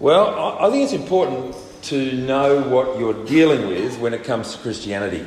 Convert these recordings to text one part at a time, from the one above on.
Well, I think it's important to know what you're dealing with when it comes to Christianity.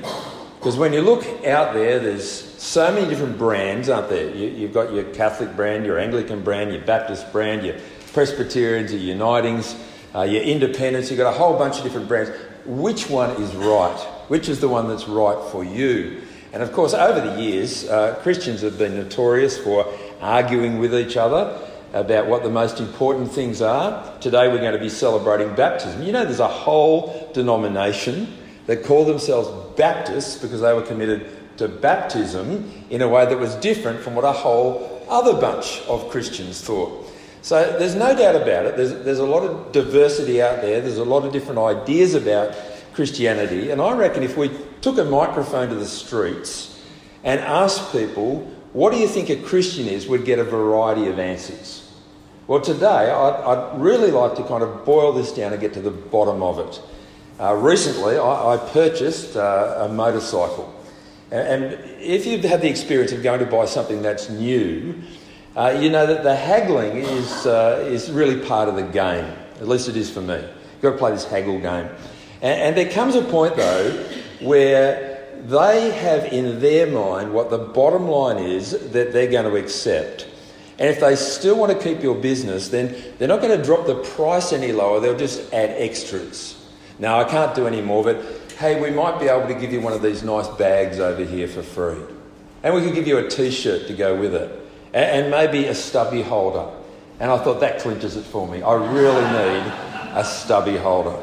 Because when you look out there, there's so many different brands, aren't there? You, you've got your Catholic brand, your Anglican brand, your Baptist brand, your Presbyterians, your Unitings, uh, your Independents. You've got a whole bunch of different brands. Which one is right? Which is the one that's right for you? And of course, over the years, uh, Christians have been notorious for arguing with each other about what the most important things are. Today, we're going to be celebrating baptism. You know, there's a whole denomination that call themselves Baptists because they were committed to baptism in a way that was different from what a whole other bunch of Christians thought. So there's no doubt about it. There's, there's a lot of diversity out there. There's a lot of different ideas about Christianity. And I reckon if we took a microphone to the streets and asked people, what do you think a Christian is, we'd get a variety of answers. Well, today I'd, I'd really like to kind of boil this down and get to the bottom of it. Uh, recently, I, I purchased uh, a motorcycle. And if you've had the experience of going to buy something that's new, uh, you know that the haggling is, uh, is really part of the game. At least it is for me. You've got to play this haggle game. And, and there comes a point, though, where they have in their mind what the bottom line is that they're going to accept. And if they still want to keep your business, then they're not going to drop the price any lower, they'll just add extras. Now, I can't do any more, but hey, we might be able to give you one of these nice bags over here for free. And we could give you a t shirt to go with it, and, maybe a stubby holder. And I thought that clinches it for me. I really need a stubby holder.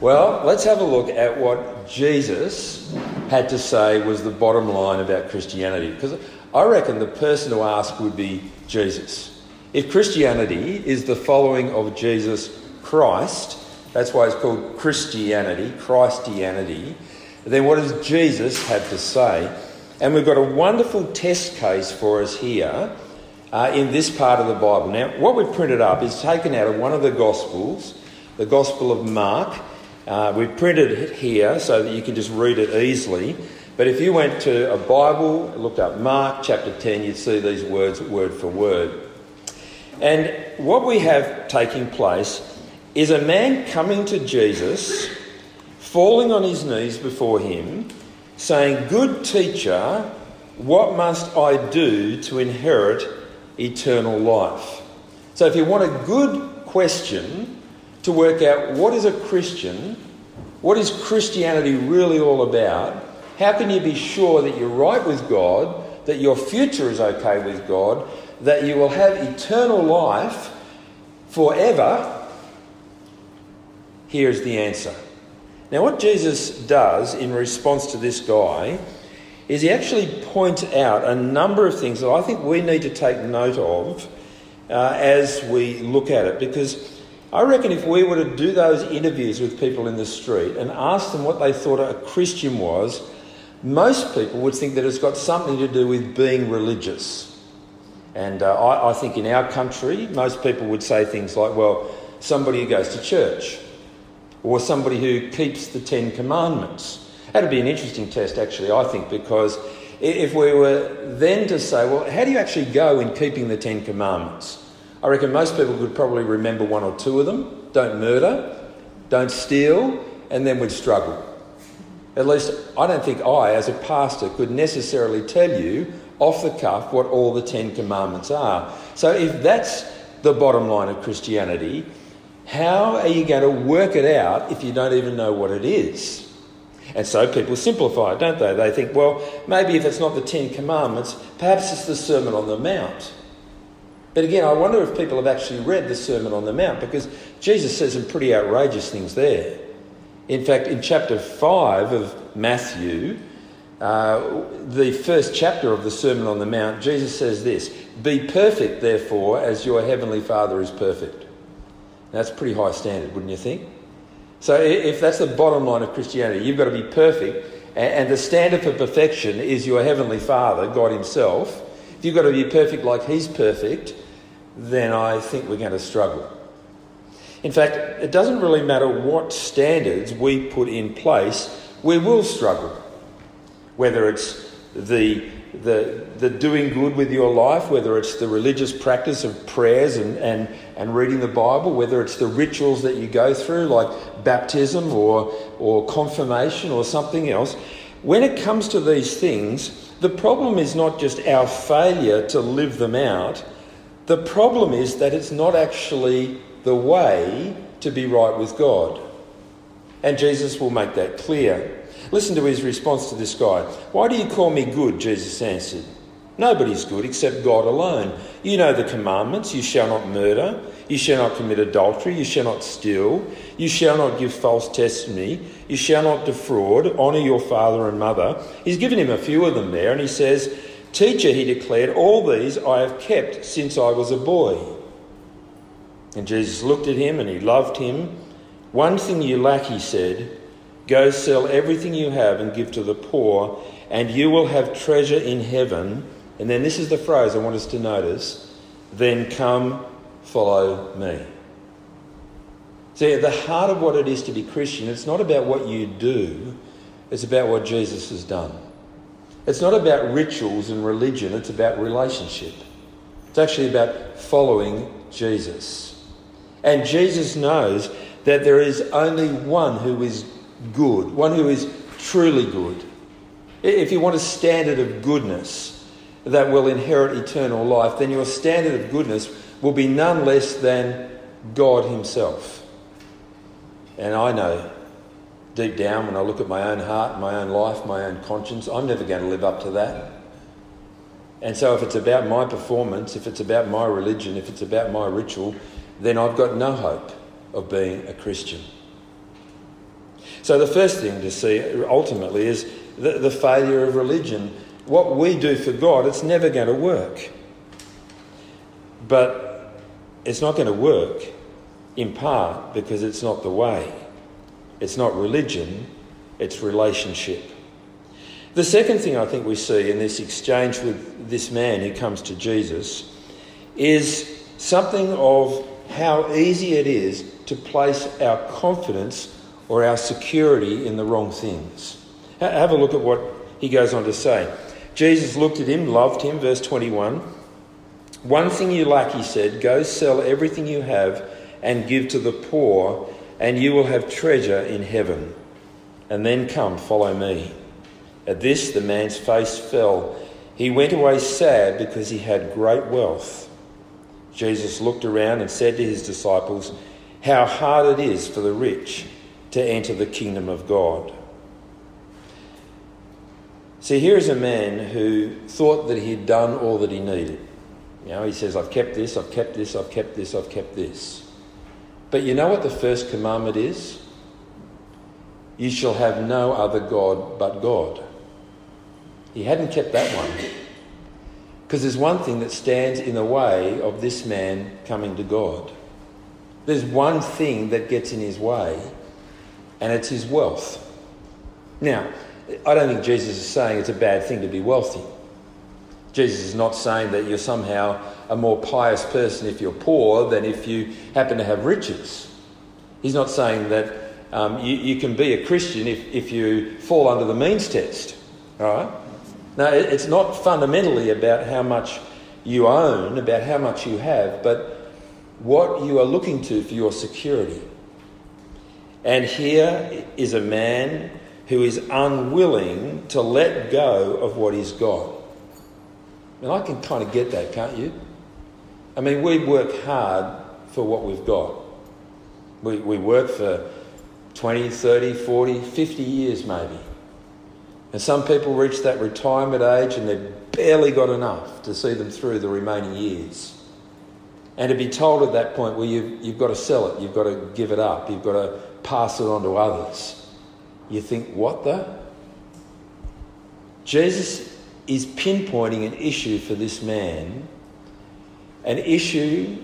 Well, let's have a look at what Jesus had to say was the bottom line about Christianity. Because I reckon the person to ask would be Jesus. If Christianity is the following of Jesus Christ, that's why it's called Christianity, Christianity. Then what does Jesus have to say? And we've got a wonderful test case for us here uh, in this part of the Bible. Now, what we've printed up is taken out of one of the Gospels, the Gospel of Mark. Uh, we've printed it here so that you can just read it easily. But if you went to a Bible, looked up Mark chapter 10, you'd see these words word for word. And what we have taking place is a man coming to Jesus, falling on his knees before him, saying, Good teacher, what must I do to inherit eternal life? So, if you want a good question to work out what is a Christian, what is Christianity really all about, how can you be sure that you're right with God, that your future is okay with God, that you will have eternal life forever Here's the answer. Now, what Jesus does in response to this guy is he actually points out a number of things that I think we need to take note of uh, as we look at it. Because I reckon if we were to do those interviews with people in the street and ask them what they thought a Christian was, most people would think that it's got something to do with being religious. And uh, I, I think in our country, most people would say things like, well, somebody who goes to church or somebody who keeps the Ten Commandments. That'd be an interesting test, actually, I think, because if we were then to say, well, how do you actually go in keeping the Ten Commandments? I reckon most people could probably remember one or two of them. Don't murder, don't steal, and then we'd struggle. At least, I don't think I, as a pastor, could necessarily tell you off the cuff what all the Ten Commandments are. So, if that's the bottom line of Christianity, how are you going to work it out if you don't even know what it is? And so people simplify it, don't they? They think, well, maybe if it's not the Ten Commandments, perhaps it's the Sermon on the Mount. But again, I wonder if people have actually read the Sermon on the Mount because Jesus says some pretty outrageous things there. In fact, in chapter 5 of Matthew, uh, the first chapter of the Sermon on the Mount, Jesus says this Be perfect, therefore, as your heavenly Father is perfect. That's pretty high standard, wouldn't you think? So if that's the bottom line of Christianity, you've got to be perfect, and the standard for perfection is your heavenly Father, God Himself. If you've got to be perfect like He's perfect, then I think we're going to struggle. In fact, it doesn't really matter what standards we put in place, we will struggle. Whether it's the, the, the doing good with your life, whether it's the religious practice of prayers and, and, and reading the Bible, whether it's the rituals that you go through, like baptism or, or confirmation or something else, when it comes to these things, the problem is not just our failure to live them out, the problem is that it's not actually the way to be right with God. And Jesus will make that clear. Listen to his response to this guy. Why do you call me good? Jesus answered. Nobody's good except God alone. You know the commandments you shall not murder, you shall not commit adultery, you shall not steal, you shall not give false testimony, you shall not defraud, honour your father and mother. He's given him a few of them there, and he says, Teacher, he declared, all these I have kept since I was a boy. And Jesus looked at him and he loved him. One thing you lack, he said. Go sell everything you have and give to the poor, and you will have treasure in heaven. And then this is the phrase I want us to notice then come follow me. See, at the heart of what it is to be Christian, it's not about what you do, it's about what Jesus has done. It's not about rituals and religion, it's about relationship. It's actually about following Jesus. And Jesus knows that there is only one who is good, one who is truly good. If you want a standard of goodness that will inherit eternal life, then your standard of goodness will be none less than God Himself. And I know deep down when I look at my own heart, my own life, my own conscience, I'm never going to live up to that. And so if it's about my performance, if it's about my religion, if it's about my ritual, then I've got no hope of being a Christian. So the first thing to see ultimately is the, the failure of religion. What we do for God, it's never going to work. But it's not going to work in part because it's not the way. It's not religion, it's relationship. The second thing I think we see in this exchange with this man who comes to Jesus is something of how easy it is to place our confidence or our security in the wrong things. Have a look at what he goes on to say. Jesus looked at him, loved him, verse 21. One thing you lack, he said, go sell everything you have and give to the poor, and you will have treasure in heaven. And then come, follow me. At this, the man's face fell. He went away sad because he had great wealth. Jesus looked around and said to his disciples, How hard it is for the rich to enter the kingdom of God. See, here is a man who thought that he'd done all that he needed. You know, he says, I've kept this, I've kept this, I've kept this, I've kept this. But you know what the first commandment is? You shall have no other God but God. He hadn't kept that one. Because there's one thing that stands in the way of this man coming to God. There's one thing that gets in his way, and it's his wealth. Now, I don't think Jesus is saying it's a bad thing to be wealthy. Jesus is not saying that you're somehow a more pious person if you're poor than if you happen to have riches. He's not saying that um, you, you, can be a Christian if, if you fall under the means test. All right? Now, it's not fundamentally about how much you own, about how much you have, but what you are looking to for your security. And here is a man who is unwilling to let go of what he's got. And I can kind of get that, can't you? I mean, we work hard for what we've got. We, we work for 20, 30, 40, 50 years maybe. And some people reach that retirement age and they've barely got enough to see them through the remaining years. And to be told at that point, well, you've, you've got to sell it, you've got to give it up, you've got to pass it on to others. You think, what the? Jesus is pinpointing an issue for this man, an issue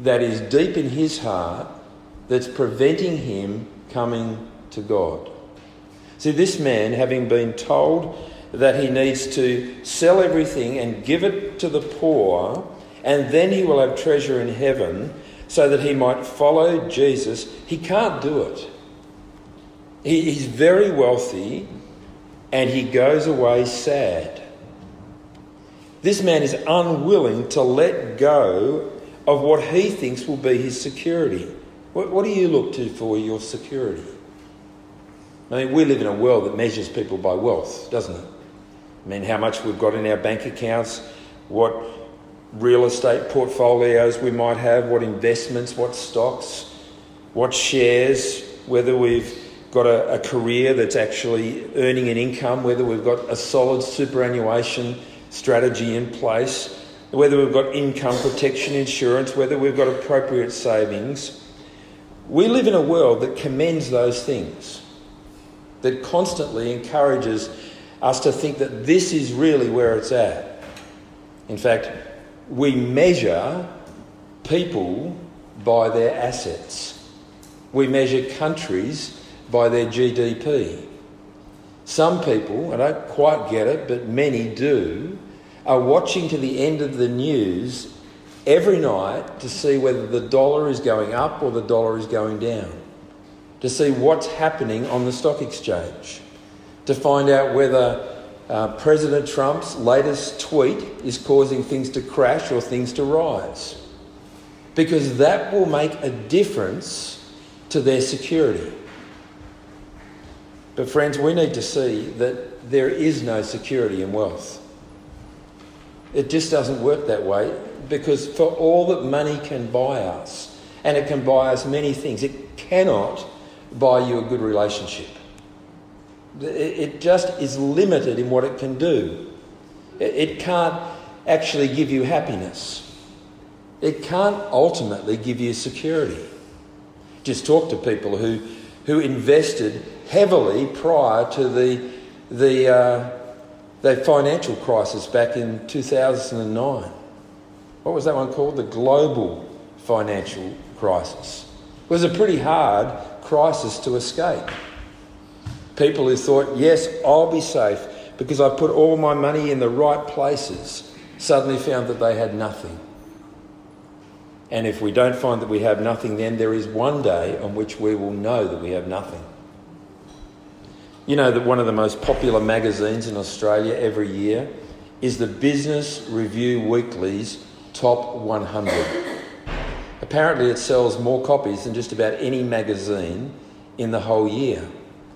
that is deep in his heart that's preventing him coming to God. See, this man, having been told that he needs to sell everything and give it to the poor, and then he will have treasure in heaven so that he might follow Jesus, he can't do it. He, he's very wealthy and he goes away sad This man is unwilling to let go of what he thinks will be his security. What do you look to for your security? I mean, we live in a world that measures people by wealth, doesn't it? I mean, how much we've got in our bank accounts, what real estate portfolios we might have, what investments, what stocks, what shares, whether we've got a, a, career that's actually earning an income, whether we've got a solid superannuation strategy in place, whether we've got income protection insurance, whether we've got appropriate savings. We live in a world that commends those things, that constantly encourages us to think that this is really where it's at. In fact, we measure people by their assets. We measure countries by their GDP. Some people, I don't quite get it, but many do, are watching to the end of the news every night to see whether the dollar is going up or the dollar is going down, to see what's happening on the stock exchange, to find out whether uh, President Trump's latest tweet is causing things to crash or things to rise. Because that will make a difference to their security. But, friends, we need to see that there is no security in wealth. It just doesn't work that way because, for all that money can buy us, and it can buy us many things, it cannot buy you a good relationship. It just is limited in what it can do. It can't actually give you happiness. It can't ultimately give you security. Just talk to people who, who invested heavily prior to the, the, uh, the financial crisis back in 2009. What was that one called? The global financial crisis. It was a pretty hard crisis to escape. People who thought, yes, I'll be safe because I put all my money in the right places, suddenly found that they had nothing. And if we don't find that we have nothing, then there is one day on which we will know that we have nothing. You know that one of the most popular magazines in Australia every year is the Business Review Weekly's Top 100. Apparently, it sells more copies than just about any magazine in the whole year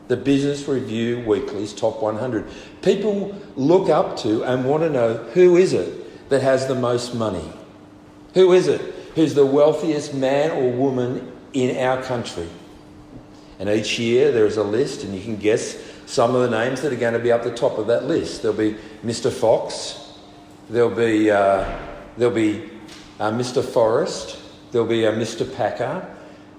the Business Review Weekly's Top 100. People look up to and want to know who is it that has the most money? Who is it who's the wealthiest man or woman in our country? And each year there is a list, and you can guess some of the names that are going to be up the top of that list. There'll be Mr. Fox, there'll be, uh, there'll be uh, Mr. Forrest, there'll be a Mr. Packer,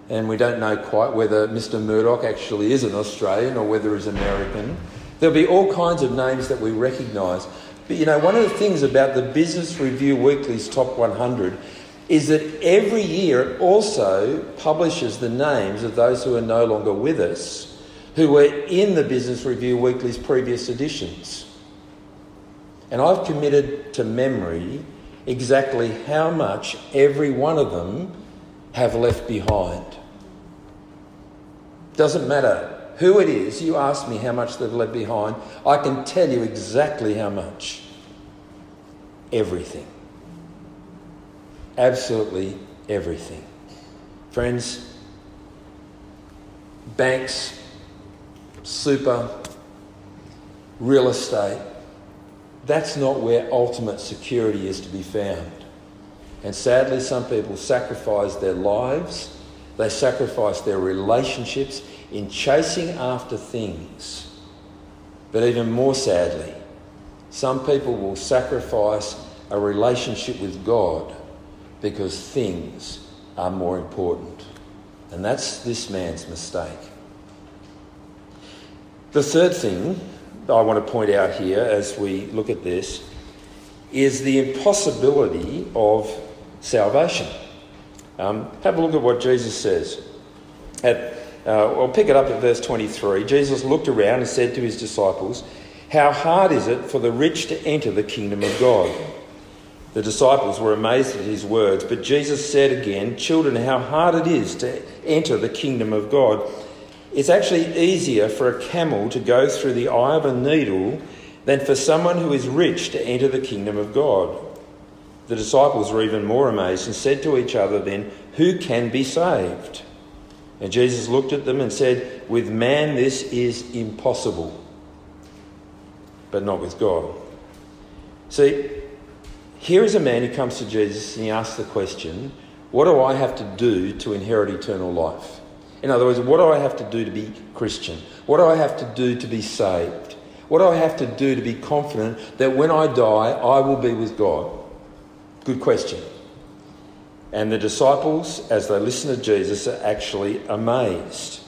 and we don't know quite whether Mr. Murdoch actually is an Australian or whether he's American. There'll be all kinds of names that we recognise. But you know, one of the things about the Business Review Weekly's Top 100 is that every year it also publishes the names of those who are no longer with us, who were in the Business Review Weekly's previous editions. And I've committed to memory exactly how much every one of them have left behind. Doesn't matter who it is, you ask me how much they've left behind, I can tell you exactly how much. Everything. Absolutely everything. Friends, banks, super, real estate, that's not where ultimate security is to be found. And sadly, some people sacrifice their lives, they sacrifice their relationships in chasing after things. But even more sadly, some people will sacrifice a relationship with God because things are more important. And that's this man's mistake. The third thing I want to point out here as we look at this is the impossibility of salvation. Um, have a look at what Jesus says. At, uh, I'll pick it up at verse 23. Jesus looked around and said to his disciples, How hard is it for the rich to enter the kingdom of God? The disciples were amazed at his words, but Jesus said again, Children, how hard it is to enter the kingdom of God. It's actually easier for a camel to go through the eye of a needle than for someone who is rich to enter the kingdom of God. The disciples were even more amazed and said to each other, Then, who can be saved? And Jesus looked at them and said, With man this is impossible, but not with God. See, here is a man who comes to Jesus and he asks the question, What do I have to do to inherit eternal life? In other words, what do I have to do to be Christian? What do I have to do to be saved? What do I have to do to be confident that when I die, I will be with God? Good question. And the disciples, as they listen to Jesus, are actually amazed.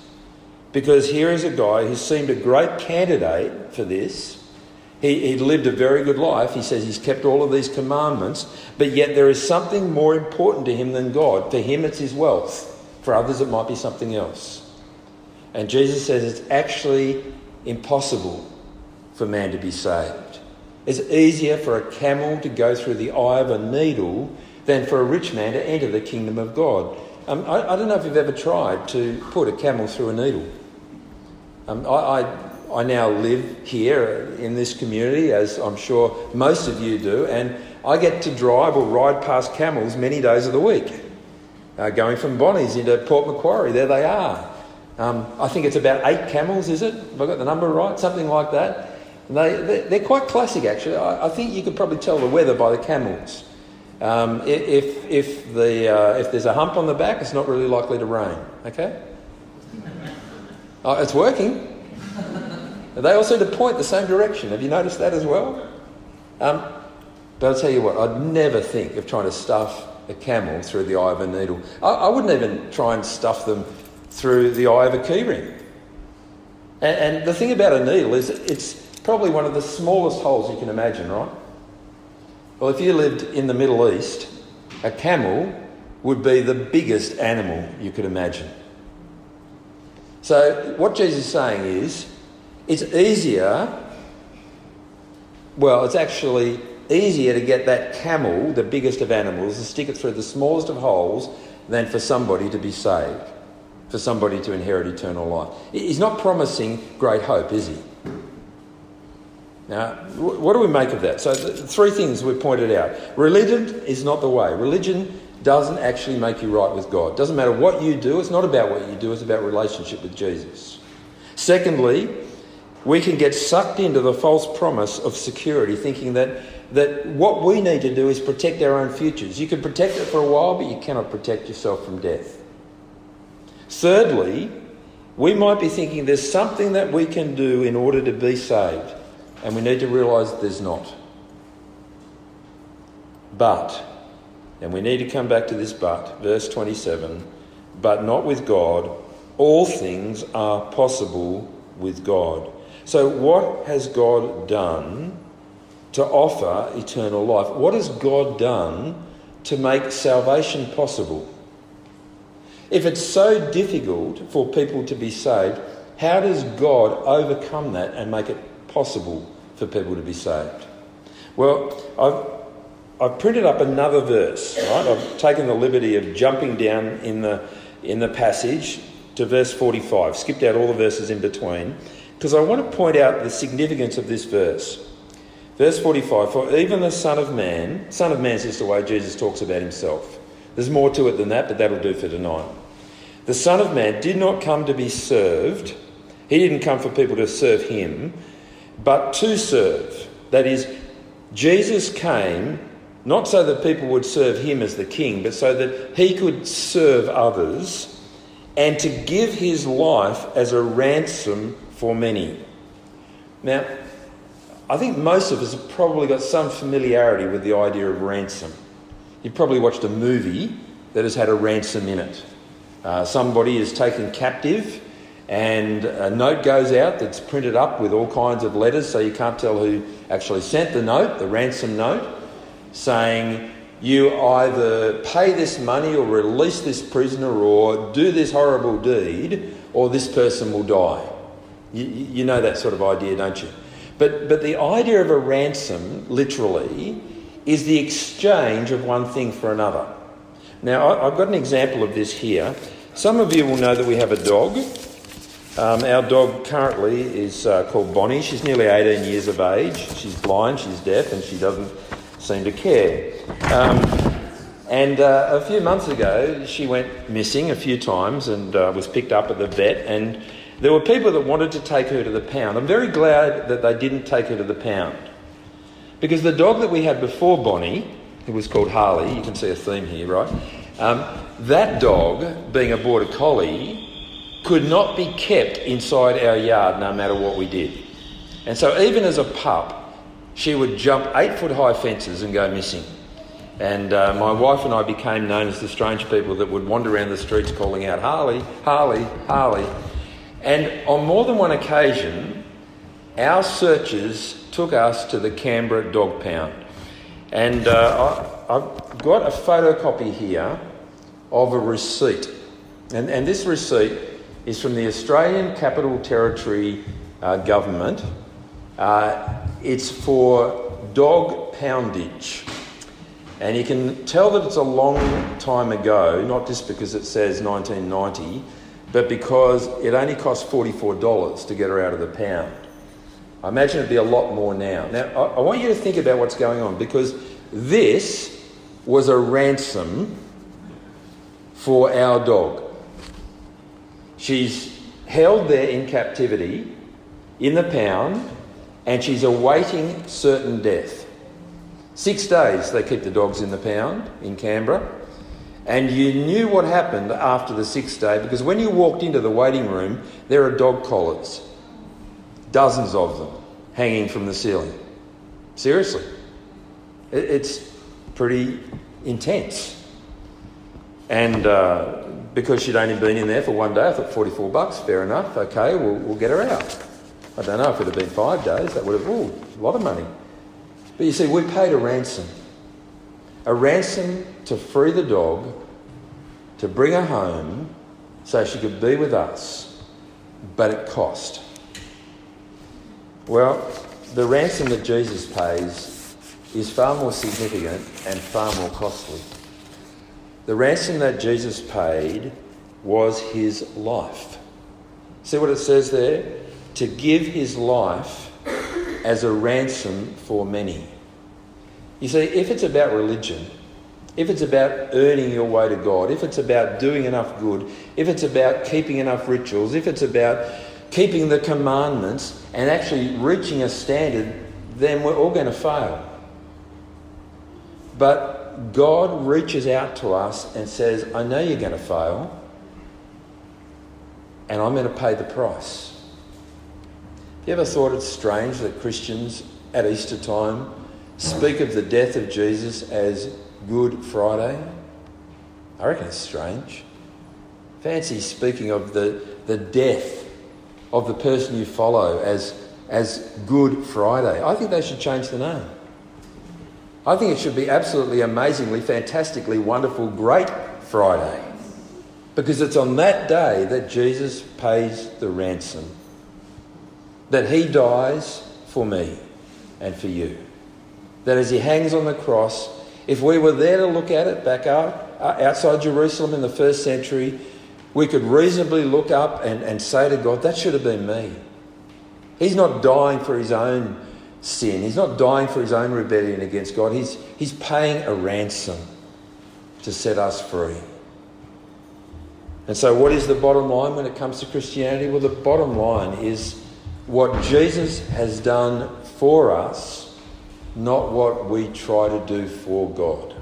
Because here is a guy who seemed a great candidate for this. He, he lived a very good life. He says he's kept all of these commandments, but yet there is something more important to him than God. For him, it's his wealth. For others, it might be something else. And Jesus says it's actually impossible for man to be saved. It's easier for a camel to go through the eye of a needle than for a rich man to enter the kingdom of God. Um, I, I, don't know if you've ever tried to put a camel through a needle. Um, I, I, I now live here in this community, as I'm sure most of you do, and I get to drive or ride past camels many days of the week. Uh, going from Bonnie's into Port Macquarie, there they are. Um, I think it's about eight camels, is it? Have I got the number right? Something like that. And they, they're quite classic, actually. I, I think you could probably tell the weather by the camels. Um, if, if, the, uh, if there's a hump on the back, it's not really likely to rain. Okay? Oh, it's working. They all seem to point the same direction. Have you noticed that as well? Um, but I'll tell you what, I'd never think of trying to stuff a camel through the eye of a needle. I, I wouldn't even try and stuff them through the eye of a keyring. And, and the thing about a needle is it's probably one of the smallest holes you can imagine, right? Well, if you lived in the Middle East, a camel would be the biggest animal you could imagine. So, what Jesus is saying is, it's easier, well, it's actually easier to get that camel, the biggest of animals, to stick it through the smallest of holes than for somebody to be saved, for somebody to inherit eternal life. He's not promising great hope, is he? Now, what do we make of that? So, three things we pointed out. Religion is not the way. Religion doesn't actually make you right with God. Doesn't matter what you do, it's not about what you do, it's about relationship with Jesus. Secondly, we can get sucked into the false promise of security, thinking that, that what we need to do is protect our own futures. You can protect it for a while, but you cannot protect yourself from death. Thirdly, we might be thinking there's something that we can do in order to be saved, and we need to realise there's not. But, and we need to come back to this but, verse 27 but not with God, all things are possible with God. So, what has God done to offer eternal life? What has God done to make salvation possible? If it's so difficult for people to be saved, how does God overcome that and make it possible for people to be saved? Well, I've, I've printed up another verse, right? I've taken the liberty of jumping down in the, in the passage to verse 45, skipped out all the verses in between because I want to point out the significance of this verse. Verse 45 For even the Son of Man, Son of Man is just the way Jesus talks about himself. There's more to it than that, but that'll do for tonight. The Son of Man did not come to be served, he didn't come for people to serve him, but to serve. That is, Jesus came not so that people would serve him as the king, but so that he could serve others and to give his life as a ransom for many. Now, I think most of us have probably got some familiarity with the idea of ransom. You've probably watched a movie that has had a ransom in it. Uh, somebody is taken captive, and a note goes out that's printed up with all kinds of letters, so you can't tell who actually sent the note, the ransom note, saying, You either pay this money or release this prisoner or do this horrible deed, or this person will die. You, you know that sort of idea, don't you? But, but the idea of a ransom, literally, is the exchange of one thing for another. Now, I, have got an example of this here. Some of you will know that we have a dog, Um, our dog currently is uh, called Bonnie. She's nearly 18 years of age. She's blind, she's deaf, and she doesn't seem to care. Um, and uh, a few months ago, she went missing a few times and uh, was picked up at the vet. And there were people that wanted to take her to the pound. I'm very glad that they didn't take her to the pound. Because the dog that we had before Bonnie, who was called Harley, you can see a theme here, right? Um, that dog, being a border collie, could not be kept inside our yard no matter what we did. And so, even as a pup, she would jump eight foot high fences and go missing. And uh, my wife and I became known as the strange people that would wander around the streets calling out, Harley, Harley, Harley. And on more than one occasion, our searches took us to the Canberra Dog Pound. And uh, I, have got a photocopy here of a receipt. And, and this receipt is from the Australian Capital Territory uh, Government. Uh, it's for dog poundage. And you can tell that it's a long time ago, not just because it says 1990, but because it only cost $44 to get her out of the pound. I imagine it'd be a lot more now. Now, I, I want you to think about what's going on because this was a ransom for our dog. She's held there in captivity in the pound and she's awaiting certain death. Six days they keep the dogs in the pound in Canberra. And you knew what happened after the sixth day because when you walked into the waiting room, there are dog collars dozens of them hanging from the ceiling. Seriously. It's pretty intense. And uh, because she'd only been in there for one day, I thought 44 bucks, fair enough, okay, we'll, we'll get her out. I don't know if it had been five days, that would have, ooh, a lot of money. But you see, we paid a ransom. A ransom to free the dog, to bring her home so she could be with us, but it cost. Well, the ransom that Jesus pays is far more significant and far more costly. The ransom that Jesus paid was his life. See what it says there? To give his life as a ransom for many. You see, if it's about religion, if it's about earning your way to God, if it's about doing enough good, if it's about keeping enough rituals, if it's about keeping the commandments and actually reaching a standard, then we're all going to fail. But God reaches out to us and says, I know you're going to fail, and I'm going to pay the price. Have you ever thought it's strange that Christians at Easter time speak of the death of Jesus as Good Friday? I reckon it's strange. Fancy speaking of the, the death of the person you follow as, as Good Friday. I think they should change the name. I think it should be absolutely amazingly, fantastically, wonderful, great Friday. Because it's on that day that Jesus pays the ransom. That he dies for me and for you. That as he hangs on the cross, if we were there to look at it back out, uh, outside Jerusalem in the first century, we could reasonably look up and, and say to God, that should have been me. He's not dying for his own sin. He's not dying for his own rebellion against God. He's, he's paying a ransom to set us free. And so, what is the bottom line when it comes to Christianity? Well, the bottom line is what Jesus has done for us, not what we try to do for God.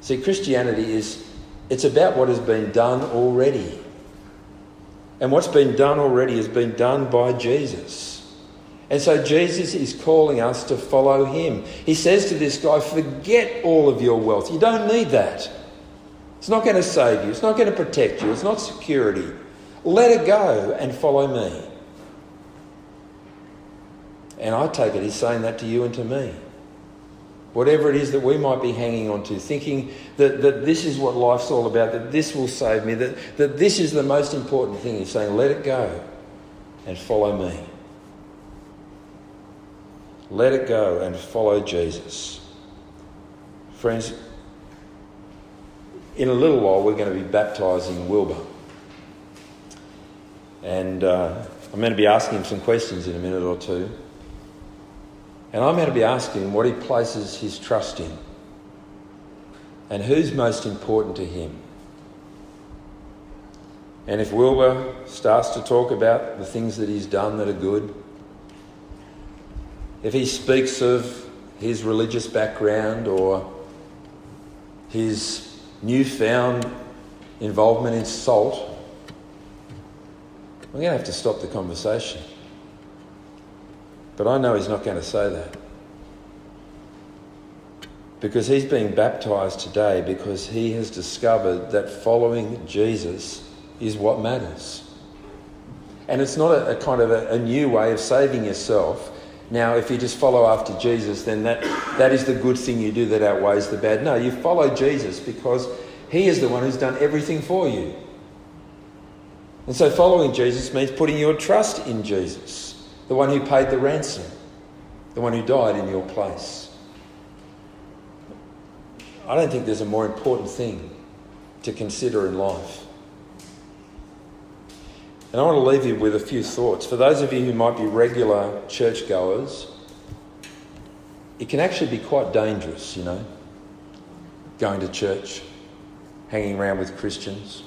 See, Christianity is it's about what has been done already. And what's been done already has been done by Jesus. And so Jesus is calling us to follow him. He says to this guy, Forget all of your wealth. You don't need that. It's not going to save you, it's not going to protect you, it's not security. Let it go and follow me. And I take it he's saying that to you and to me whatever it is that we might be hanging on to, thinking that, that this is what life's all about, that this will save me, that, that this is the most important thing. He's saying, let it go and follow me. Let it go and follow Jesus. Friends, in a little while we're going to be baptising Wilbur. And uh, I'm going to be asking him some questions in a minute or two. And I'm going to be asking what he places his trust in and who's most important to him. And if Wilbur starts to talk about the things that he's done that are good, if he speaks of his religious background or his newfound involvement in salt, we're going to have to stop the conversation. But I know he's not going to say that. Because he's being baptized today because he has discovered that following Jesus is what matters. And it's not a, a kind of a, a, new way of saving yourself. Now, if you just follow after Jesus, then that, that is the good thing you do that outweighs the bad. No, you follow Jesus because he is the one who's done everything for you. And so following Jesus means putting your trust in Jesus, the one who paid the ransom, the one who died in your place. I don't think there's a more important thing to consider in life. And I want to leave you with a few thoughts. For those of you who might be regular churchgoers, it can actually be quite dangerous, you know, going to church, hanging around with Christians.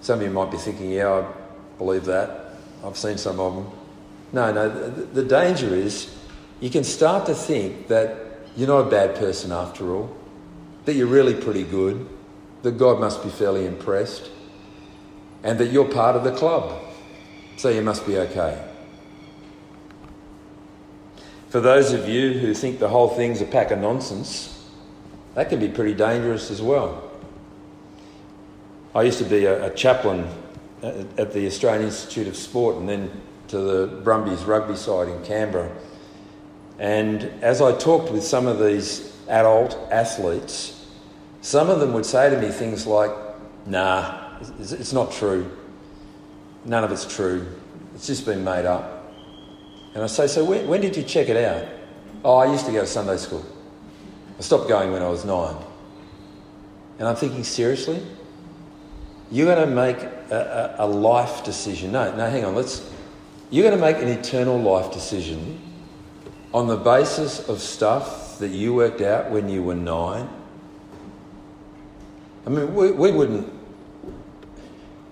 Some of you might be thinking, yeah, I believe that. I've seen some of them. No, no, the, the danger is you can start to think that you're not a bad person after all, that you're really pretty good, that God must be fairly impressed and that you're part of the club. So you must be okay. For those of you who think the whole thing's a pack of nonsense, that can be pretty dangerous as well. I used to be a, a chaplain at the Australian Institute of Sport and then to the Brumbies rugby side in Canberra. And as I talked with some of these adult athletes, some of them would say to me things like, nah, it's not true. None of it's true. It's just been made up. And I say, So when, when did you check it out? Oh, I used to go to Sunday school. I stopped going when I was nine. And I'm thinking, seriously? You're going to make a, a, a life decision. No, no, hang on. Let's. You're going to make an eternal life decision on the basis of stuff that you worked out when you were nine. I mean, we, we wouldn't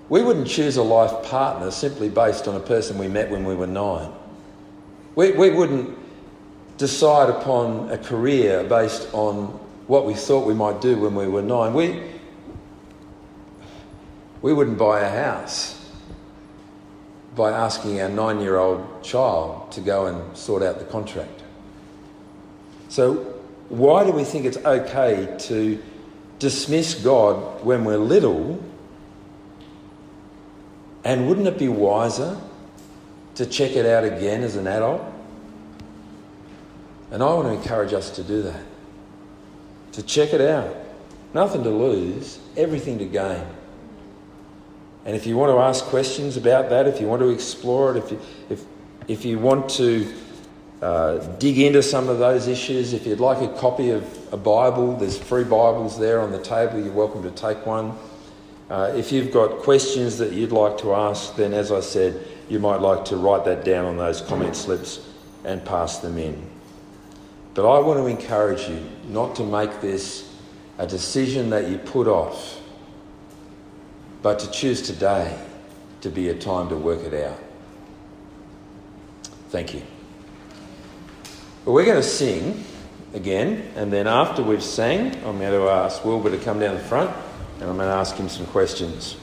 we wouldn't choose a life partner simply based on a person we met when we were nine. We, we wouldn't decide upon a career based on what we thought we might do when we were nine. We, we wouldn't buy a house by asking our nine year old child to go and sort out the contract. So, why do we think it's okay to dismiss God when we're little and wouldn't it be wiser to check it out again as an adult? And I want to encourage us to do that. To check it out. Nothing to lose, everything to gain. And if you want to ask questions about that, if you want to explore it, if you, if, if you want to uh, dig into some of those issues, if you'd like a copy of a Bible, there's free Bibles there on the table, you're welcome to take one. Uh, if you've got questions that you'd like to ask, then as I said, you might like to write that down on those comment slips and pass them in. But I want to encourage you not to make this a decision that you put off, but to choose today to be a time to work it out. Thank you. Well, we're going to sing again, and then after we've sang, I'm going to ask Wilbur to come down the front and I'm going to ask him some questions.